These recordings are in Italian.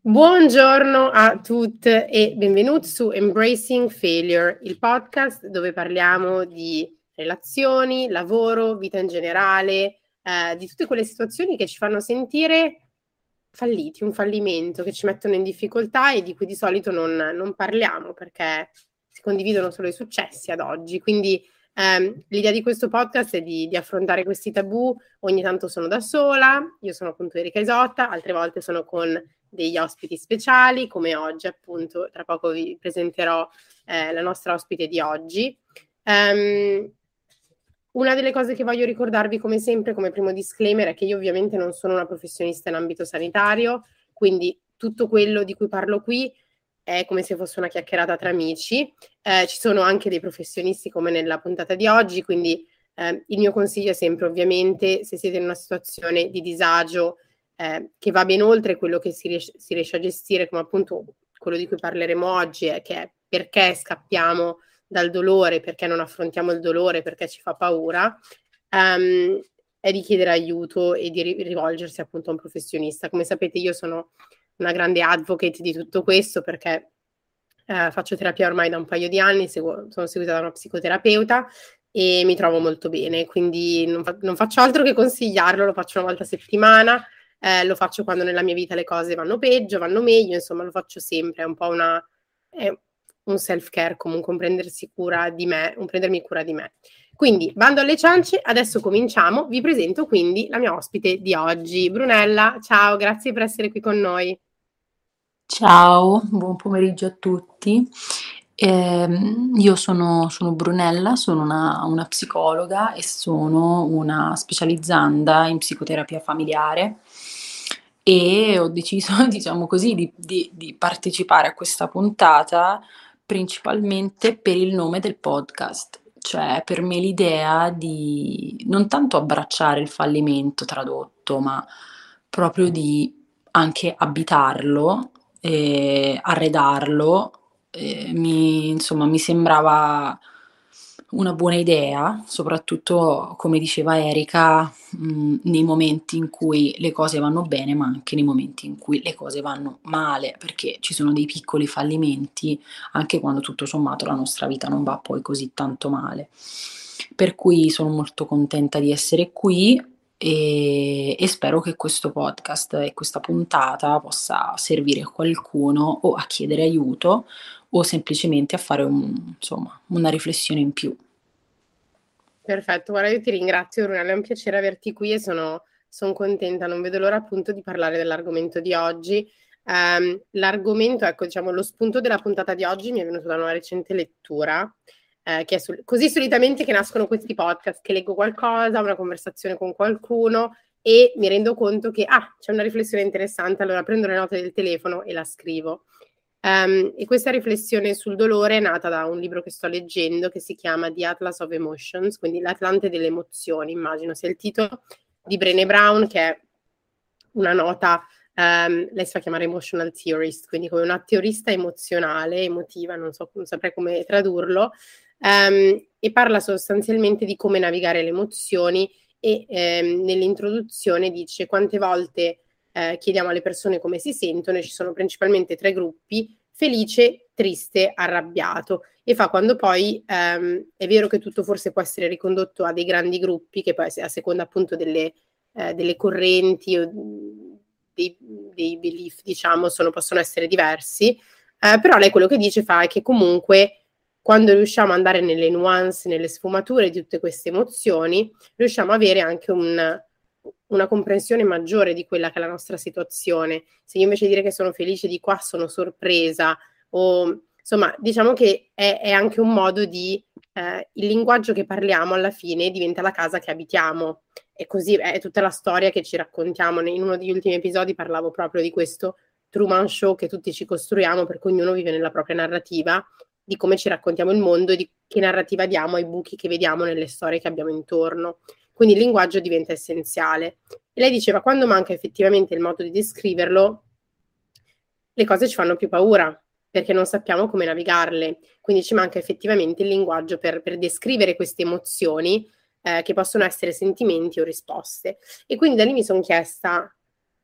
Buongiorno a tutte e benvenuti su Embracing Failure, il podcast dove parliamo di relazioni, lavoro, vita in generale, eh, di tutte quelle situazioni che ci fanno sentire falliti, un fallimento, che ci mettono in difficoltà e di cui di solito non, non parliamo perché si condividono solo i successi ad oggi. Quindi ehm, l'idea di questo podcast è di, di, affrontare questi tabù. Ogni tanto sono da sola, io sono appunto Erika Isotta, altre volte sono con degli ospiti speciali, come oggi appunto, tra poco vi presenterò eh, la nostra ospite di oggi. Um, una delle cose che voglio ricordarvi come sempre, come primo disclaimer, è che io ovviamente non sono una professionista in ambito sanitario, quindi tutto quello di cui parlo qui è come se fosse una chiacchierata tra amici. Eh, ci sono anche dei professionisti come nella puntata di oggi, quindi eh, il mio consiglio è sempre ovviamente se siete in una situazione di disagio eh, che va ben oltre quello che si riesce, si riesce, a gestire, come appunto quello di cui parleremo oggi, che è perché scappiamo dal dolore, perché non affrontiamo il dolore, perché ci fa paura, um, è di chiedere aiuto e di rivolgersi appunto a un professionista. Come sapete io sono una grande advocate di tutto questo perché eh, faccio terapia ormai da un paio di anni, seguo, sono seguita da una psicoterapeuta e mi trovo molto bene, quindi non, fa- non faccio altro che consigliarlo, lo faccio una volta a settimana, eh, lo faccio quando nella mia vita le cose vanno peggio, vanno meglio, insomma lo faccio sempre, è un po' una, un self-care comunque, un prendersi cura di me, un prendermi cura di me. Quindi, bando alle ciance, adesso cominciamo. Vi presento quindi la mia ospite di oggi, Brunella. Ciao, grazie per essere qui con noi. Ciao, buon pomeriggio a tutti. Eh, io sono, sono, Brunella, sono una, una, psicologa e sono una specializzanda in psicoterapia familiare e ho deciso, diciamo così, di, di, di partecipare a questa puntata principalmente per il nome del podcast, cioè per me l'idea di non tanto abbracciare il fallimento tradotto, ma proprio di anche abitarlo, eh, arredarlo, eh, mi, insomma mi sembrava una buona idea, soprattutto come diceva Erika, mh, nei momenti in cui le cose vanno bene, ma anche nei momenti in cui le cose vanno male, perché ci sono dei piccoli fallimenti anche quando tutto sommato la nostra vita non va poi così tanto male. Per cui sono molto contenta di essere qui e, e spero che questo podcast e questa puntata possa servire a qualcuno o a chiedere aiuto o semplicemente a fare un, insomma, una riflessione in più. Perfetto, guarda, io ti ringrazio, Brunella, è un piacere averti qui e sono, sono contenta, non vedo l'ora appunto di parlare dell'argomento di oggi. Um, l'argomento, ecco, diciamo, lo spunto della puntata di oggi mi è venuto da una recente lettura, eh, che è sul, così solitamente che nascono questi podcast, che leggo qualcosa, una conversazione con qualcuno e mi rendo conto che, ah, c'è una riflessione interessante, allora prendo le note del telefono e la scrivo. Um, e questa riflessione sul dolore è nata da un libro che sto leggendo che si chiama The Atlas of Emotions, quindi l'Atlante delle emozioni, immagino sia il titolo di Brené Brown, che è una nota, um, lei si fa chiamare emotional theorist, quindi come una teorista emozionale, emotiva, non so, non saprei come tradurlo, um, e parla sostanzialmente di come navigare le emozioni e nell'introduzione dice quante volte eh, chiediamo alle persone come si sentono e ci sono principalmente tre gruppi, felice, triste, arrabbiato. E fa quando poi ehm, è vero che tutto forse può essere ricondotto a dei grandi gruppi che poi a seconda appunto delle, eh, delle correnti o dei, dei belief diciamo sono, possono essere diversi. Eh, però lei quello che dice fa è che comunque quando riusciamo ad andare nelle nuance, nelle sfumature di tutte queste emozioni, riusciamo ad avere anche un, una comprensione maggiore di quella che è la nostra situazione. Se io invece di dire che sono felice di qua sono sorpresa o insomma diciamo che è, è anche un modo di eh, il linguaggio che parliamo alla fine diventa la casa che abitiamo e così è tutta la storia che ci raccontiamo. In uno degli ultimi episodi parlavo proprio di questo Truman Show che tutti ci costruiamo perché ognuno vive nella propria narrativa di come ci raccontiamo il mondo e di che narrativa diamo ai buchi che vediamo nelle storie che abbiamo intorno. Quindi il linguaggio diventa essenziale. E lei diceva, quando manca effettivamente il modo di descriverlo, le cose ci fanno più paura, perché non sappiamo come navigarle. Quindi ci manca effettivamente il linguaggio per, per descrivere queste emozioni, eh, che possono essere sentimenti o risposte. E quindi da lì mi sono chiesta,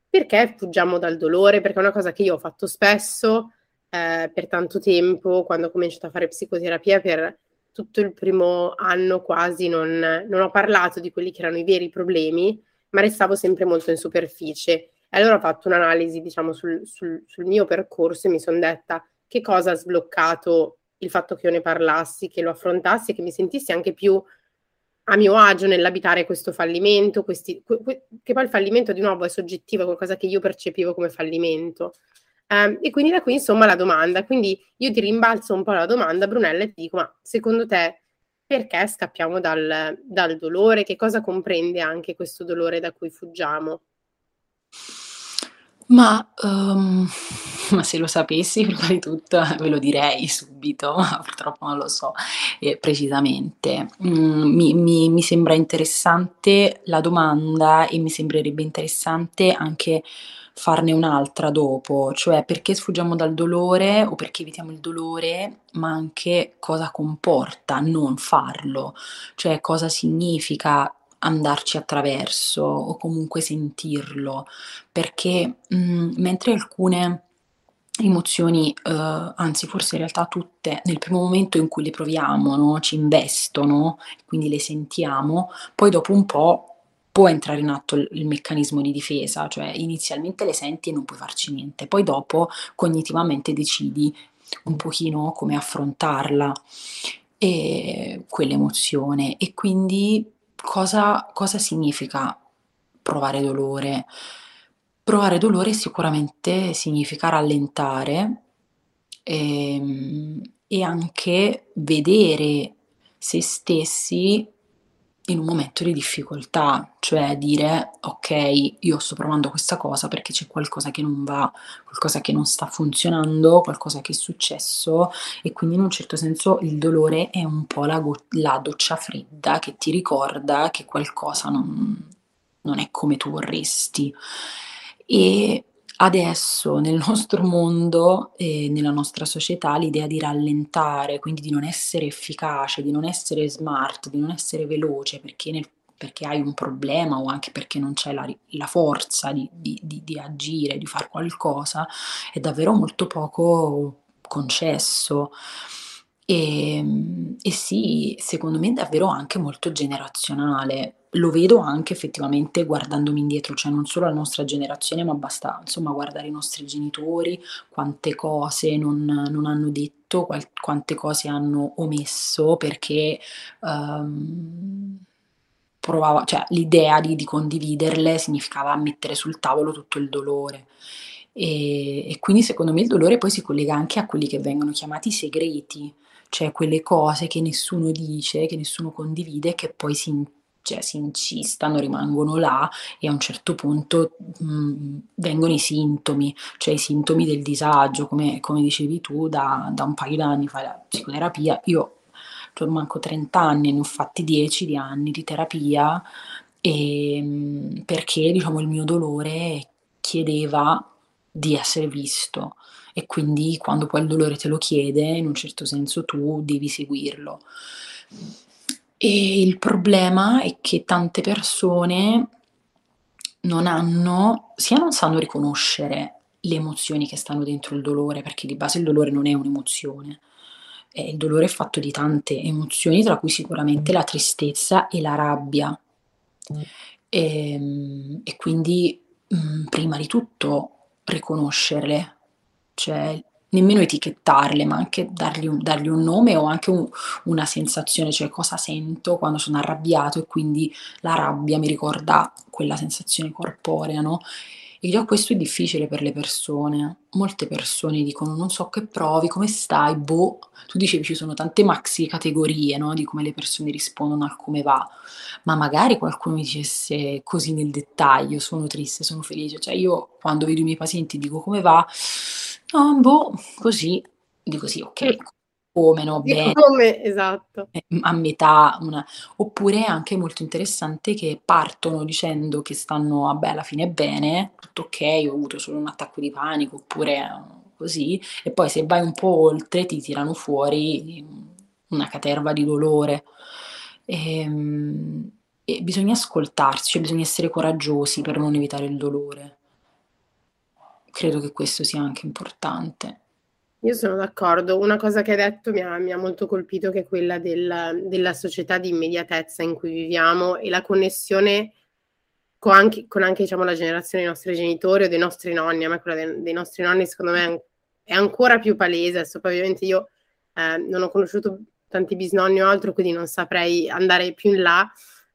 perché fuggiamo dal dolore? Perché è una cosa che io ho fatto spesso eh, per tanto tempo, quando ho cominciato a fare psicoterapia, per tutto il primo anno quasi non, non ho parlato di quelli che erano i veri problemi, ma restavo sempre molto in superficie. E allora ho fatto un'analisi, diciamo, sul, sul, sul mio percorso e mi sono detta che cosa ha sbloccato il fatto che io ne parlassi, che lo affrontassi e che mi sentissi anche più a mio agio nell'abitare questo fallimento, questi, que, che poi il fallimento di nuovo è soggettivo, è qualcosa che io percepivo come fallimento. Um, e quindi da qui insomma la domanda. Quindi io ti rimbalzo un po' la domanda, Brunella, e ti dico, ma secondo te perché scappiamo dal, dal dolore? Che cosa comprende anche questo dolore da cui fuggiamo? Ma, um, ma se lo sapessi prima di tutto ve lo direi subito, ma purtroppo non lo so eh, precisamente. Mm, mi, mi, mi sembra interessante la domanda e mi sembrerebbe interessante anche farne un'altra dopo, cioè perché sfuggiamo dal dolore o perché evitiamo il dolore, ma anche cosa comporta non farlo, cioè cosa significa andarci attraverso o comunque sentirlo, perché mh, mm, mentre alcune emozioni, eh, anzi forse in realtà tutte, nel primo momento in cui le proviamo, no, ci investono, quindi le sentiamo, poi dopo un po' può entrare in atto il, il, meccanismo di difesa, cioè inizialmente le senti e non puoi farci niente, poi dopo cognitivamente decidi un pochino come affrontarla e quell'emozione e quindi cosa, cosa significa provare dolore? Provare dolore sicuramente significa rallentare e, ehm, e anche vedere se stessi in un momento di difficoltà, cioè dire ok, io sto provando questa cosa perché c'è qualcosa che non va, qualcosa che non sta funzionando, qualcosa che è successo e quindi in un certo senso il dolore è un po' la, la doccia fredda che ti ricorda che qualcosa non, non è come tu vorresti. E Adesso nel nostro mondo e nella nostra società l'idea di rallentare, quindi di non essere efficace, di non essere smart, di non essere veloce perché, nel, perché hai un problema o anche perché non c'è la, la forza di, di, di, di agire, di fare qualcosa, è davvero molto poco concesso. E, e sì, secondo me è davvero anche molto generazionale lo vedo anche effettivamente guardandomi indietro, cioè non solo la nostra generazione, ma basta insomma guardare i nostri genitori, quante cose non, non hanno detto, qual- quante cose hanno omesso perché um, provava, cioè l'idea di, di, condividerle significava mettere sul tavolo tutto il dolore. E, e quindi secondo me il dolore poi si collega anche a quelli che vengono chiamati segreti, cioè quelle cose che nessuno dice, che nessuno condivide, che poi si cioè, si incistano, rimangono là e a un certo punto mh, mm, vengono i sintomi, cioè i sintomi del disagio, come, come dicevi tu, da, da, un paio d'anni fai la psicoterapia. Io cioè, manco 30 anni, ne ho fatti 10 di anni di terapia e, mm, perché diciamo, il mio dolore chiedeva di essere visto e quindi quando poi il dolore te lo chiede, in un certo senso tu devi seguirlo. E il problema è che tante persone non hanno, sia non sanno riconoscere le emozioni che stanno dentro il dolore, perché di base il dolore non è un'emozione. Eh, il dolore è fatto di tante emozioni, tra cui sicuramente la tristezza e la rabbia. E, ehm, e quindi, mh, mm, prima di tutto, riconoscerle, cioè nemmeno etichettarle, ma anche dargli un, dargli un nome o anche un, una sensazione, cioè cosa sento quando sono arrabbiato e quindi la rabbia mi ricorda quella sensazione corporea, no? E già questo è difficile per le persone. Molte persone dicono non so che provi, come stai, boh. Tu dicevi ci sono tante maxi categorie, no? Di come le persone rispondono al come va. Ma magari qualcuno mi dicesse così nel dettaglio, sono triste, sono felice. Cioè io quando vedo i miei pazienti dico come va, No, boh, così, dico sì, ok, come no, bene, come, esatto. Eh, a metà, una... oppure è anche molto interessante che partono dicendo che stanno, vabbè, alla fine bene, tutto ok, ho avuto solo un attacco di panico, oppure così, e poi se vai un po' oltre ti tirano fuori una caterva di dolore. E, ehm, e bisogna ascoltarsi, cioè bisogna essere coraggiosi per non evitare il dolore credo che questo sia anche importante. Io sono d'accordo. Una cosa che hai detto mi ha, mi ha molto colpito, che è quella del, della società di immediatezza in cui viviamo e la connessione con anche, con anche diciamo, la generazione dei nostri genitori o dei nostri nonni. A me quella dei, dei nostri nonni, secondo me, è ancora più palese. Adesso, ovviamente, io eh, non ho conosciuto tanti bisnonni o altro, quindi non saprei andare più in là.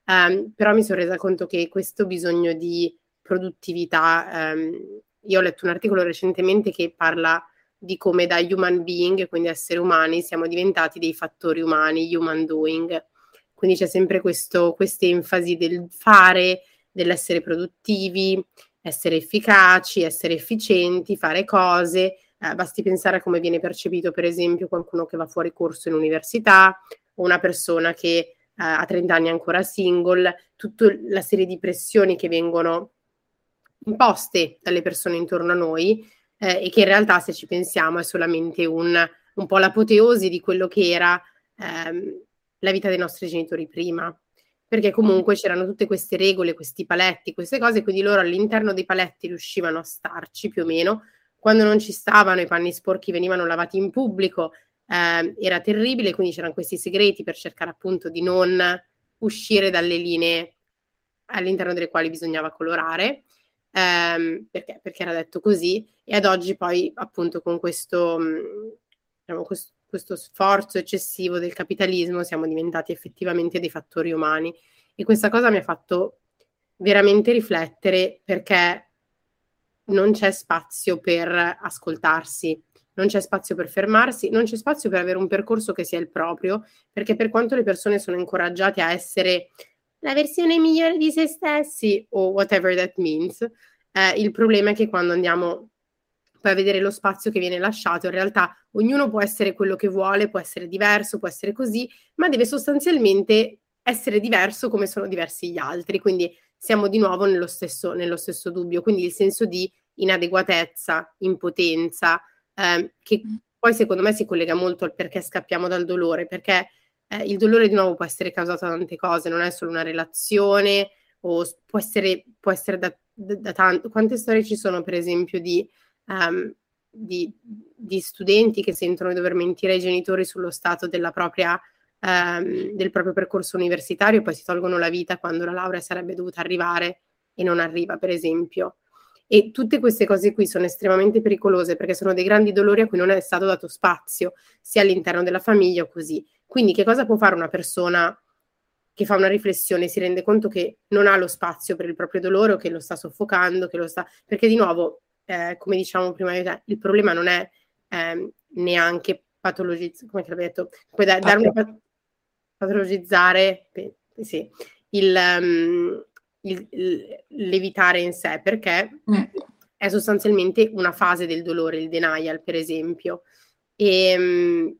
Um, però mi sono resa conto che questo bisogno di produttività, um, io ho letto un articolo recentemente che parla di come da human being, quindi esseri umani, siamo diventati dei fattori umani, human doing. Quindi c'è sempre questa enfasi del fare, dell'essere produttivi, essere efficaci, essere efficienti, fare cose. Eh, basti pensare a come viene percepito, per esempio, qualcuno che va fuori corso in università o una persona che eh, a 30 anni ancora single, tutta la serie di pressioni che vengono imposte dalle persone intorno a noi eh, e che in realtà se ci pensiamo è solamente un, un po' l'apoteosi di quello che era ehm, la vita dei nostri genitori prima. Perché comunque c'erano tutte queste regole, questi paletti, queste cose, quindi loro all'interno dei paletti riuscivano a starci più o meno. Quando non ci stavano, i panni sporchi venivano lavati in pubblico, eh, era terribile, quindi c'erano questi segreti per cercare appunto di non uscire dalle linee all'interno delle quali bisognava colorare ehm, perché, perché, era detto così, e ad oggi poi appunto con questo, mm, diciamo, questo, questo sforzo eccessivo del capitalismo siamo diventati effettivamente dei fattori umani. E questa cosa mi ha fatto veramente riflettere perché non c'è spazio per ascoltarsi, non c'è spazio per fermarsi, non c'è spazio per avere un percorso che sia il proprio, perché per quanto le persone sono incoraggiate a essere la versione migliore di se stessi o whatever that means. Eh, il problema è che quando andiamo poi a vedere lo spazio che viene lasciato, in realtà ognuno può essere quello che vuole, può essere diverso, può essere così, ma deve sostanzialmente essere diverso come sono diversi gli altri. Quindi siamo di nuovo nello stesso, nello stesso dubbio. Quindi il senso di inadeguatezza, impotenza, eh, che poi secondo me si collega molto al perché scappiamo dal dolore, perché eh, il dolore di nuovo può essere causato da tante cose, non è solo una relazione o può essere, può essere da, da, da tanto. Quante storie ci sono, per esempio, di, um, di, di, studenti che sentono di dover mentire ai genitori sullo stato propria, um, del proprio percorso universitario e poi si tolgono la vita quando la laurea sarebbe dovuta arrivare e non arriva, per esempio. E tutte queste cose qui sono estremamente pericolose perché sono dei grandi dolori a cui non è stato dato spazio, sia all'interno della famiglia o così. Quindi che cosa può fare una persona che fa una riflessione, si rende conto che non ha lo spazio per il proprio dolore o che lo sta soffocando, che lo sta... perché di nuovo, eh, come diciamo prima, il problema non è eh, neanche patologizzare, come ti avevo detto, puoi da- darmi pat- patologizzare, sì, il, um, il, il, l'evitare in sé, perché mm. è sostanzialmente una fase del dolore, il denial, per esempio. E, um,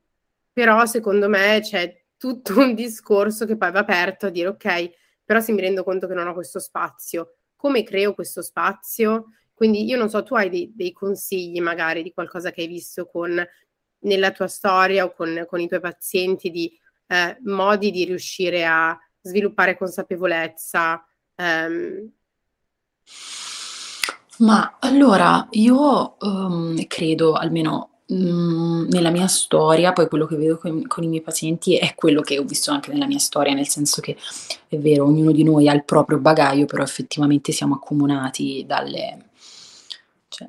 però secondo me c'è tutto un discorso che poi va aperto a dire ok, però se mi rendo conto che non ho questo spazio, come creo questo spazio? Quindi io non so, tu hai dei, dei consigli magari di qualcosa che hai visto con, nella tua storia o con, con i tuoi pazienti di eh, modi di riuscire a sviluppare consapevolezza? Ehm. Ma allora io um, credo, almeno Mhmm, nella mia storia, poi quello che vedo con con i miei pazienti è quello che ho visto anche nella mia storia, nel senso che è vero, ognuno di noi ha il proprio bagaglio, però effettivamente siamo accomunati dalle cioè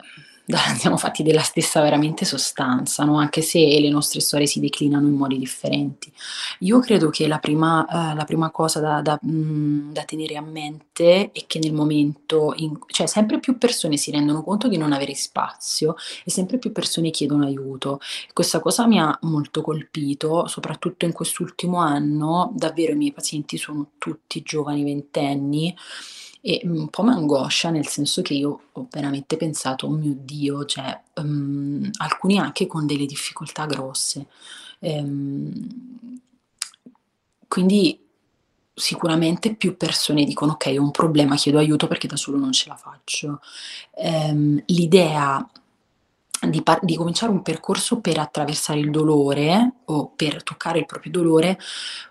siamo fatti della stessa veramente sostanza, no? anche se le nostre storie si declinano in modi differenti. Io credo che la prima, uh, la prima cosa da, da, mh, mm, da, tenere a mente è che nel momento, in, cioè sempre più persone si rendono conto di non avere spazio e sempre più persone chiedono aiuto. Questa cosa mi ha molto colpito, soprattutto in quest'ultimo anno, davvero i miei pazienti sono tutti giovani ventenni e mm, un po' mi angoscia, nel senso che io ho veramente pensato: "Oh mio Dio", cioè, mhmm, alcuni anche con delle difficoltà grosse. Ehm, quindi sicuramente più persone dicono: "Okay, ho un problema, chiedo aiuto perché da solo non ce la faccio". Ehm, l'idea di par di cominciare un percorso per attraversare il dolore o per toccare il proprio dolore,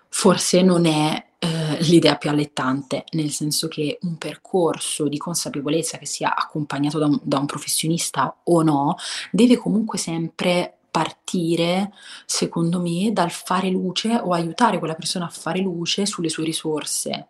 forse non è eh, l'idea più allettante, nel senso che un percorso di consapevolezza che sia accompagnato da un, da un professionista o no, deve comunque sempre partire, secondo me, dal fare luce o aiutare quella persona a fare luce sulle sue risorse.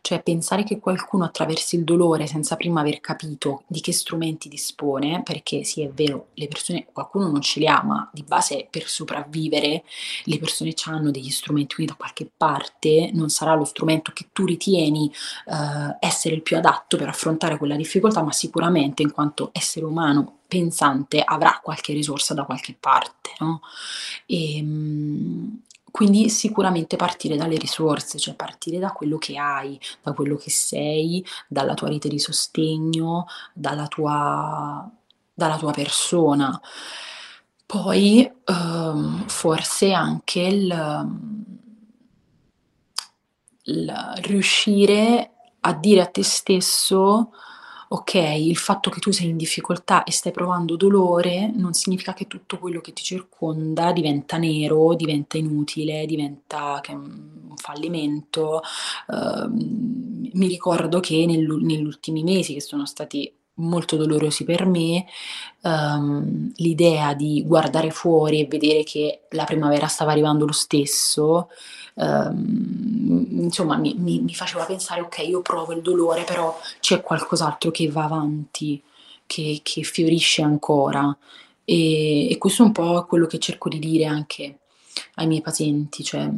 Cioè pensare che qualcuno attraversi il dolore senza prima aver capito di che strumenti dispone, perché sì è vero, le persone, qualcuno non ce li ha, ma di base per sopravvivere le persone hanno degli strumenti, quindi da qualche parte non sarà lo strumento che tu ritieni eh, essere il più adatto per affrontare quella difficoltà, ma sicuramente in quanto essere umano pensante avrà qualche risorsa da qualche parte, no? E, ehm, quindi sicuramente partire dalle risorse, cioè partire da quello che hai, da quello che sei, dalla tua rete di sostegno, dalla tua, dalla tua persona. Poi um, forse anche il, il riuscire a dire a te stesso ok, il fatto che tu sei in difficoltà e stai provando dolore non significa che tutto quello che ti circonda diventa nero, diventa inutile, diventa un fallimento. Uh, mi ricordo che nel, negli ultimi mesi, che sono stati molto dolorosi per me, um, l'idea di guardare fuori e vedere che la primavera stava arrivando lo stesso, um, insomma mi, mi, mi, faceva pensare, ok, io provo il dolore, però c'è qualcos'altro che va avanti, che, che fiorisce ancora. E, e, questo è un po' quello che cerco di dire anche ai miei pazienti, cioè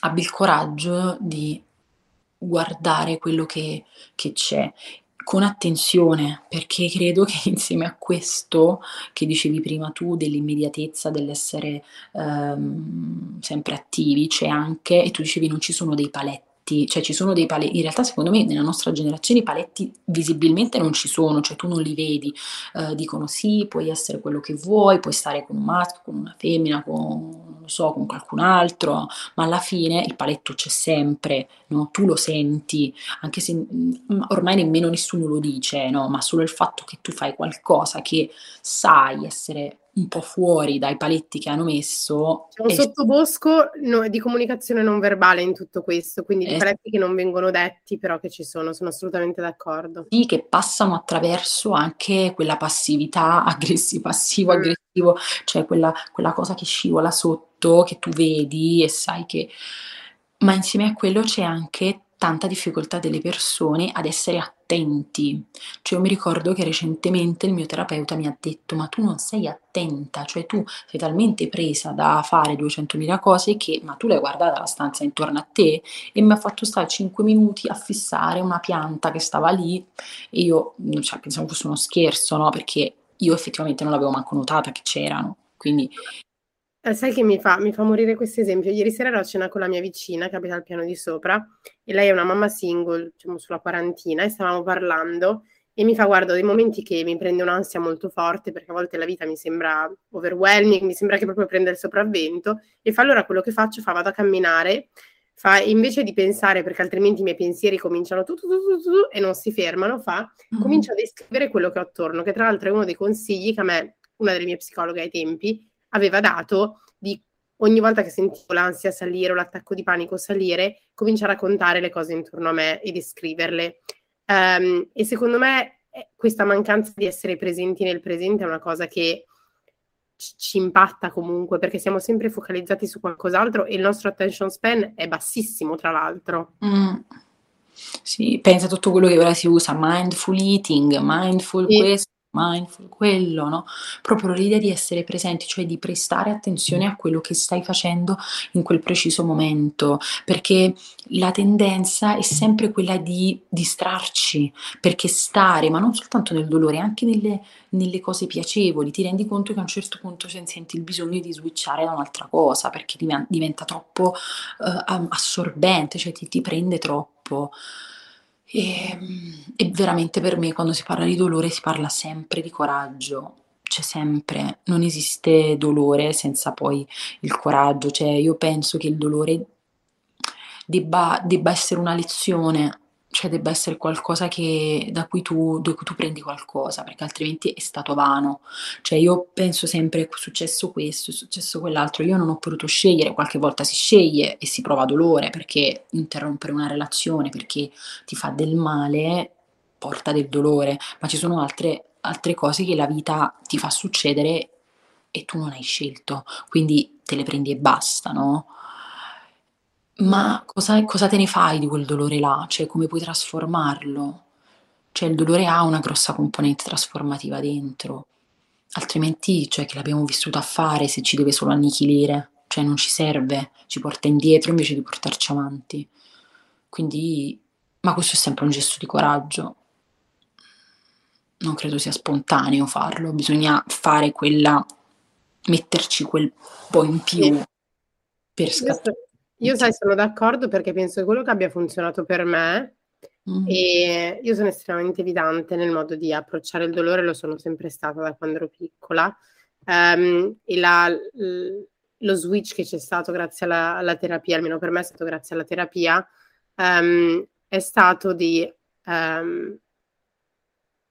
abbi il coraggio di guardare quello che, che c'è con attenzione, perché credo che insieme a questo che dicevi prima tu dell'immediatezza, dell'essere ehm, sempre attivi, c'è anche, e tu dicevi non ci sono dei paletti paletti, cioè ci sono dei paletti, in realtà secondo me nella nostra generazione i paletti visibilmente non ci sono, cioè tu non li vedi, uh, dicono sì, puoi essere quello che vuoi, puoi stare con un maschio, con una femmina, con so, con qualcun altro, ma alla fine il paletto c'è sempre, no? tu lo senti, anche se mm, ormai nemmeno nessuno lo dice, no? ma solo il fatto che tu fai qualcosa che sai essere un po' fuori dai paletti che hanno messo. C'è un e... sottobosco no, di comunicazione non verbale in tutto questo, quindi di paletti che non vengono detti, però che ci sono, sono assolutamente d'accordo. Sì, che passano attraverso anche quella passività, aggressi, passivo-aggressivo, mm. cioè quella, quella cosa che scivola sotto, che tu vedi e sai che... Ma insieme a quello c'è anche tanta difficoltà delle persone ad essere attenti. Cioè, io mi ricordo che recentemente il mio terapeuta mi ha detto: Ma tu non sei attenta, cioè tu sei talmente presa da fare 200.000 cose che, ma tu l'hai guardata la stanza intorno a te e mi ha fatto stare 5 minuti a fissare una pianta che stava lì e io cioè, pensavo fosse uno scherzo, no? Perché io effettivamente non l'avevo manco notata che c'erano. Quindi eh, sai che mi fa, mi fa morire questo esempio? Ieri sera ero a cena con la mia vicina che abita al piano di sopra e lei è una mamma single, diciamo sulla quarantina, e stavamo parlando e mi fa guarda dei momenti che mi prende un'ansia molto forte perché a volte la vita mi sembra overwhelming, mi sembra che proprio prenda il sopravvento e fa allora quello che faccio, fa vado a camminare, fa invece di pensare perché altrimenti i miei pensieri cominciano tu, tu, tu, tu, e non si fermano, fa mm-hmm. comincio a descrivere quello che ho attorno, che tra l'altro è uno dei consigli che a me una delle mie psicologhe ai tempi aveva dato di ogni volta che sentivo l'ansia salire o l'attacco di panico salire, cominciare a contare le cose intorno a me e descriverle. Um, e secondo me eh, questa mancanza di essere presenti nel presente è una cosa che ci, ci impatta comunque perché siamo sempre focalizzati su qualcos'altro e il nostro attention span è bassissimo, tra l'altro. Mm. Sì, pensa a tutto quello che ora si usa, mindful eating, mindful sì. questo, mindful, quello, no? Proprio l'idea di essere presenti, cioè di prestare attenzione a quello che stai facendo in quel preciso momento, perché la tendenza è sempre quella di distrarci, perché stare, ma non soltanto nel dolore, anche nelle, nelle cose piacevoli, ti rendi conto che a un certo punto senti il bisogno di switchare da un'altra cosa, perché diventa troppo uh, assorbente, cioè ti, ti prende troppo. E, ehm, e veramente per me quando si parla di dolore si parla sempre di coraggio, c'è sempre, non esiste dolore senza poi il coraggio, cioè io penso che il dolore debba, debba essere una lezione cioè debba essere qualcosa che, da, cui tu, cui tu prendi qualcosa, perché altrimenti è stato vano. Cioè io penso sempre, è successo questo, è successo quell'altro, io non ho potuto scegliere, qualche volta si sceglie e si prova dolore, perché interrompere una relazione, perché ti fa del male, porta del dolore, ma ci sono altre, altre cose che la vita ti fa succedere e tu non hai scelto, quindi te le prendi e basta, no? Ma cosa, cosa te ne fai di quel dolore là? Cioè, come puoi trasformarlo? Cioè, il dolore ha una grossa componente trasformativa dentro, altrimenti, cioè, che l'abbiamo vissuto a fare se ci deve solo annichilire? Cioè, non ci serve, ci porta indietro invece di portarci avanti. Quindi, ma questo è sempre un gesto di coraggio. Non credo sia spontaneo farlo, bisogna fare quella, metterci quel po' in più per scattare. Io sai, sono d'accordo perché penso che quello che abbia funzionato per me mm. e io sono estremamente evidente nel modo di approcciare il dolore, lo sono sempre stata da quando ero piccola. Um, e la, lo switch che c'è stato grazie alla, alla, terapia, almeno per me è stato grazie alla terapia, um, è stato di um,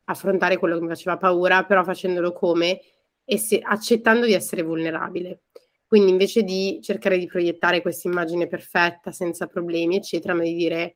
affrontare quello che mi faceva paura, però facendolo come e se, accettando di essere vulnerabile. Quindi invece di cercare di proiettare questa immagine perfetta, senza problemi, eccetera, ma di dire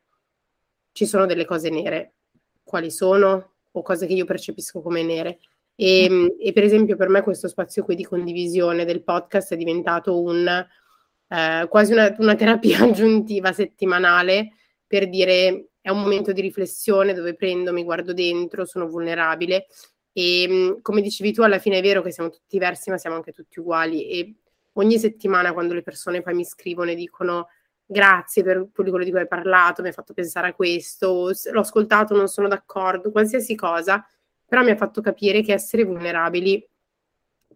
ci sono delle cose nere, quali sono o cose che io percepisco come nere. E, mm. e per esempio per me questo spazio qui di condivisione del podcast è diventato un, eh, quasi una, una terapia aggiuntiva settimanale per dire è un momento di riflessione dove prendo, mi guardo dentro, sono vulnerabile e mm, come dicevi tu alla fine è vero che siamo tutti diversi ma siamo anche tutti uguali e ogni settimana quando le persone poi mi scrivono e dicono grazie per quello di cui hai parlato, mi ha fatto pensare a questo, l'ho ascoltato, non sono d'accordo, qualsiasi cosa, però mi ha fatto capire che essere vulnerabili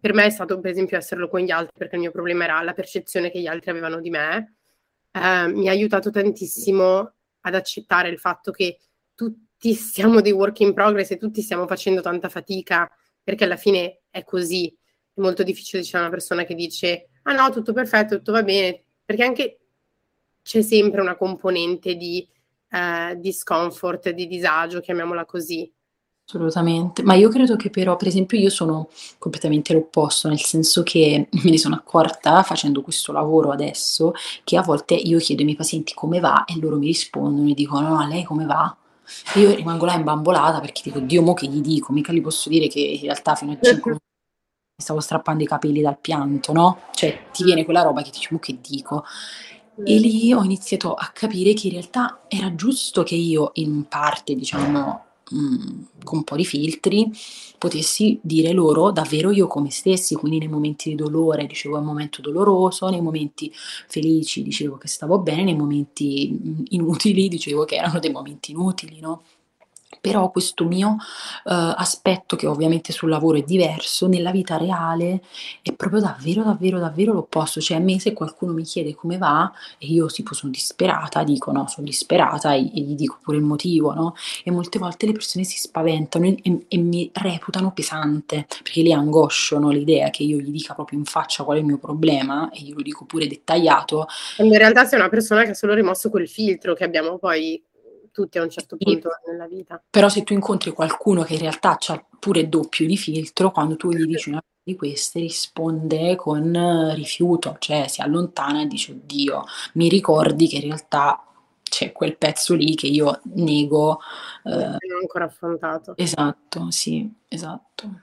per me è stato per esempio esserlo con gli altri, perché il mio problema era la percezione che gli altri avevano di me, eh, mi ha aiutato tantissimo ad accettare il fatto che tutti siamo dei work in progress e tutti stiamo facendo tanta fatica, perché alla fine è così. È molto difficile c'è una persona che dice ah no, tutto perfetto, tutto va bene, perché anche c'è sempre una componente di eh, discomfort, di disagio, chiamiamola così. Assolutamente, ma io credo che però, per esempio, io sono completamente l'opposto, nel senso che me ne sono accorta facendo questo lavoro adesso, che a volte io chiedo ai miei pazienti come va e loro mi rispondono e dicono no, a lei come va? Io rimango là imbambolata perché dico, Dio, mo che gli dico, mica gli posso dire che in realtà fino a 5 minuti stavo strappando i capelli dal pianto, no? Cioè ti viene quella roba che dici, che dico? E lì ho iniziato a capire che in realtà era giusto che io in parte, diciamo, mh, mm, con un po' di filtri, potessi dire loro davvero io come stessi, quindi nei momenti di dolore dicevo è un momento doloroso, nei momenti felici dicevo che stavo bene, nei momenti mm, inutili dicevo che erano dei momenti inutili, no? Però questo mio uh, aspetto, che ovviamente sul lavoro è diverso, nella vita reale è proprio davvero, davvero, davvero l'opposto. Cioè, a me se qualcuno mi chiede come va e io tipo sono disperata, dico no, sono disperata e, e gli dico pure il motivo, no? E molte volte le persone si spaventano e, e, mi reputano pesante perché li angosciano l'idea che io gli dica proprio in faccia qual è il mio problema e io lo dico pure dettagliato. Quando in realtà sei una persona che ha solo rimosso quel filtro che abbiamo poi tutti a un certo punto sì. nella vita. Però se tu incontri qualcuno che in realtà ha pure doppio di filtro, quando tu gli dici una cosa di queste risponde con rifiuto, cioè si allontana e dice oddio, mi ricordi che in realtà c'è quel pezzo lì che io nego. Eh, non ho ancora affrontato. Esatto, sì, esatto.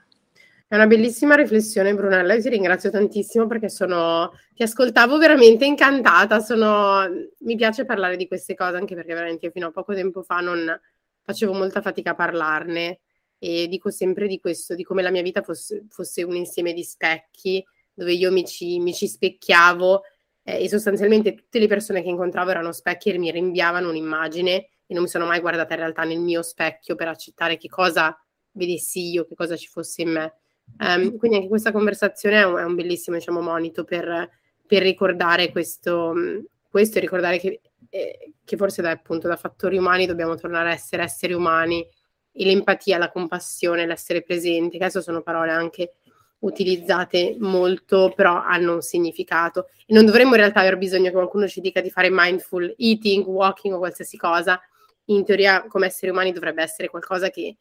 È una bellissima riflessione, Brunella. Io ti ringrazio tantissimo perché sono, ti ascoltavo veramente incantata. Sono, mi piace parlare di queste cose anche perché veramente io fino a poco tempo fa non facevo molta fatica a parlarne e dico sempre di questo, di come la mia vita fosse, fosse un insieme di specchi dove io mi ci, mi ci specchiavo eh, e sostanzialmente tutte le persone che incontravo erano specchi e mi rinviavano un'immagine e non mi sono mai guardata in realtà nel mio specchio per accettare che cosa vedessi io, che cosa ci fosse in me. Um, quindi anche questa conversazione è un, è un bellissimo diciamo, monito per, per ricordare questo, questo, e ricordare che, eh, che forse da, appunto, da fattori umani dobbiamo tornare a essere esseri umani e l'empatia, la compassione, l'essere presenti, che adesso sono parole anche utilizzate molto, però hanno un significato. E non dovremmo in realtà aver bisogno che qualcuno ci dica di fare mindful eating, walking o qualsiasi cosa. in teoria come esseri umani dovrebbe essere qualcosa che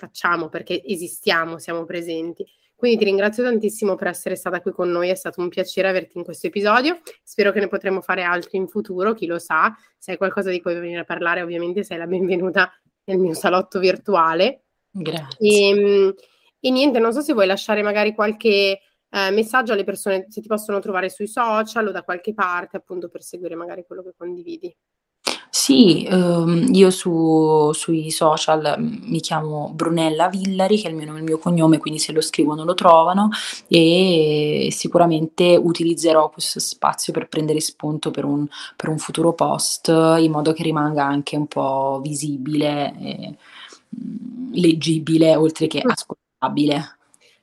facciamo perché esistiamo, siamo presenti. Quindi ti ringrazio tantissimo per essere stata qui con noi, è stato un piacere averti in questo episodio. Spero che ne potremo fare altri in futuro, chi lo sa. Se hai qualcosa di cui venire a parlare, ovviamente sei la benvenuta nel mio salotto virtuale. Grazie. E, ehm, e niente, non so se vuoi lasciare magari qualche eh, messaggio alle persone, se ti possono trovare sui social o da qualche parte, appunto per seguire magari quello che condividi. Sì, uhm, io su sui social, mhmm, mi chiamo Brunella Villari, che è il mio nome e il mio cognome, quindi se lo scrivono lo trovano, e sicuramente utilizzerò questo spazio per prendere spunto per un per un futuro post, in modo che rimanga anche un po' visibile e, mhmm, leggibile oltre che ascoltabile.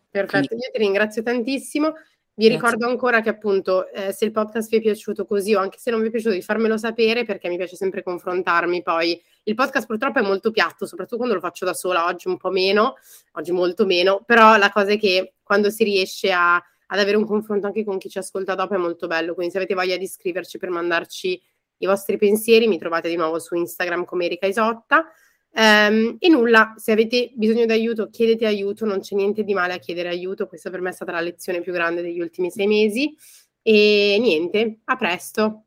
Perfetto, Quindi io ti ringrazio tantissimo. Vi Grazie. ricordo ancora che appunto eh, se il podcast vi è piaciuto così o anche se non vi è piaciuto di farmelo sapere perché mi piace sempre confrontarmi poi. Il podcast purtroppo è molto piatto, soprattutto quando lo faccio da sola, oggi un po' meno, oggi molto meno, però la cosa è che quando si riesce a, ad avere un confronto anche con chi ci ascolta dopo è molto bello, quindi se avete voglia di scriverci per mandarci i vostri pensieri mi trovate di nuovo su Instagram come Erika Isotta. Um, e nulla, se avete bisogno di aiuto, chiedete aiuto, non c'è niente di male a chiedere aiuto, questa per me è stata la lezione più grande degli ultimi sei mesi. E niente, a presto.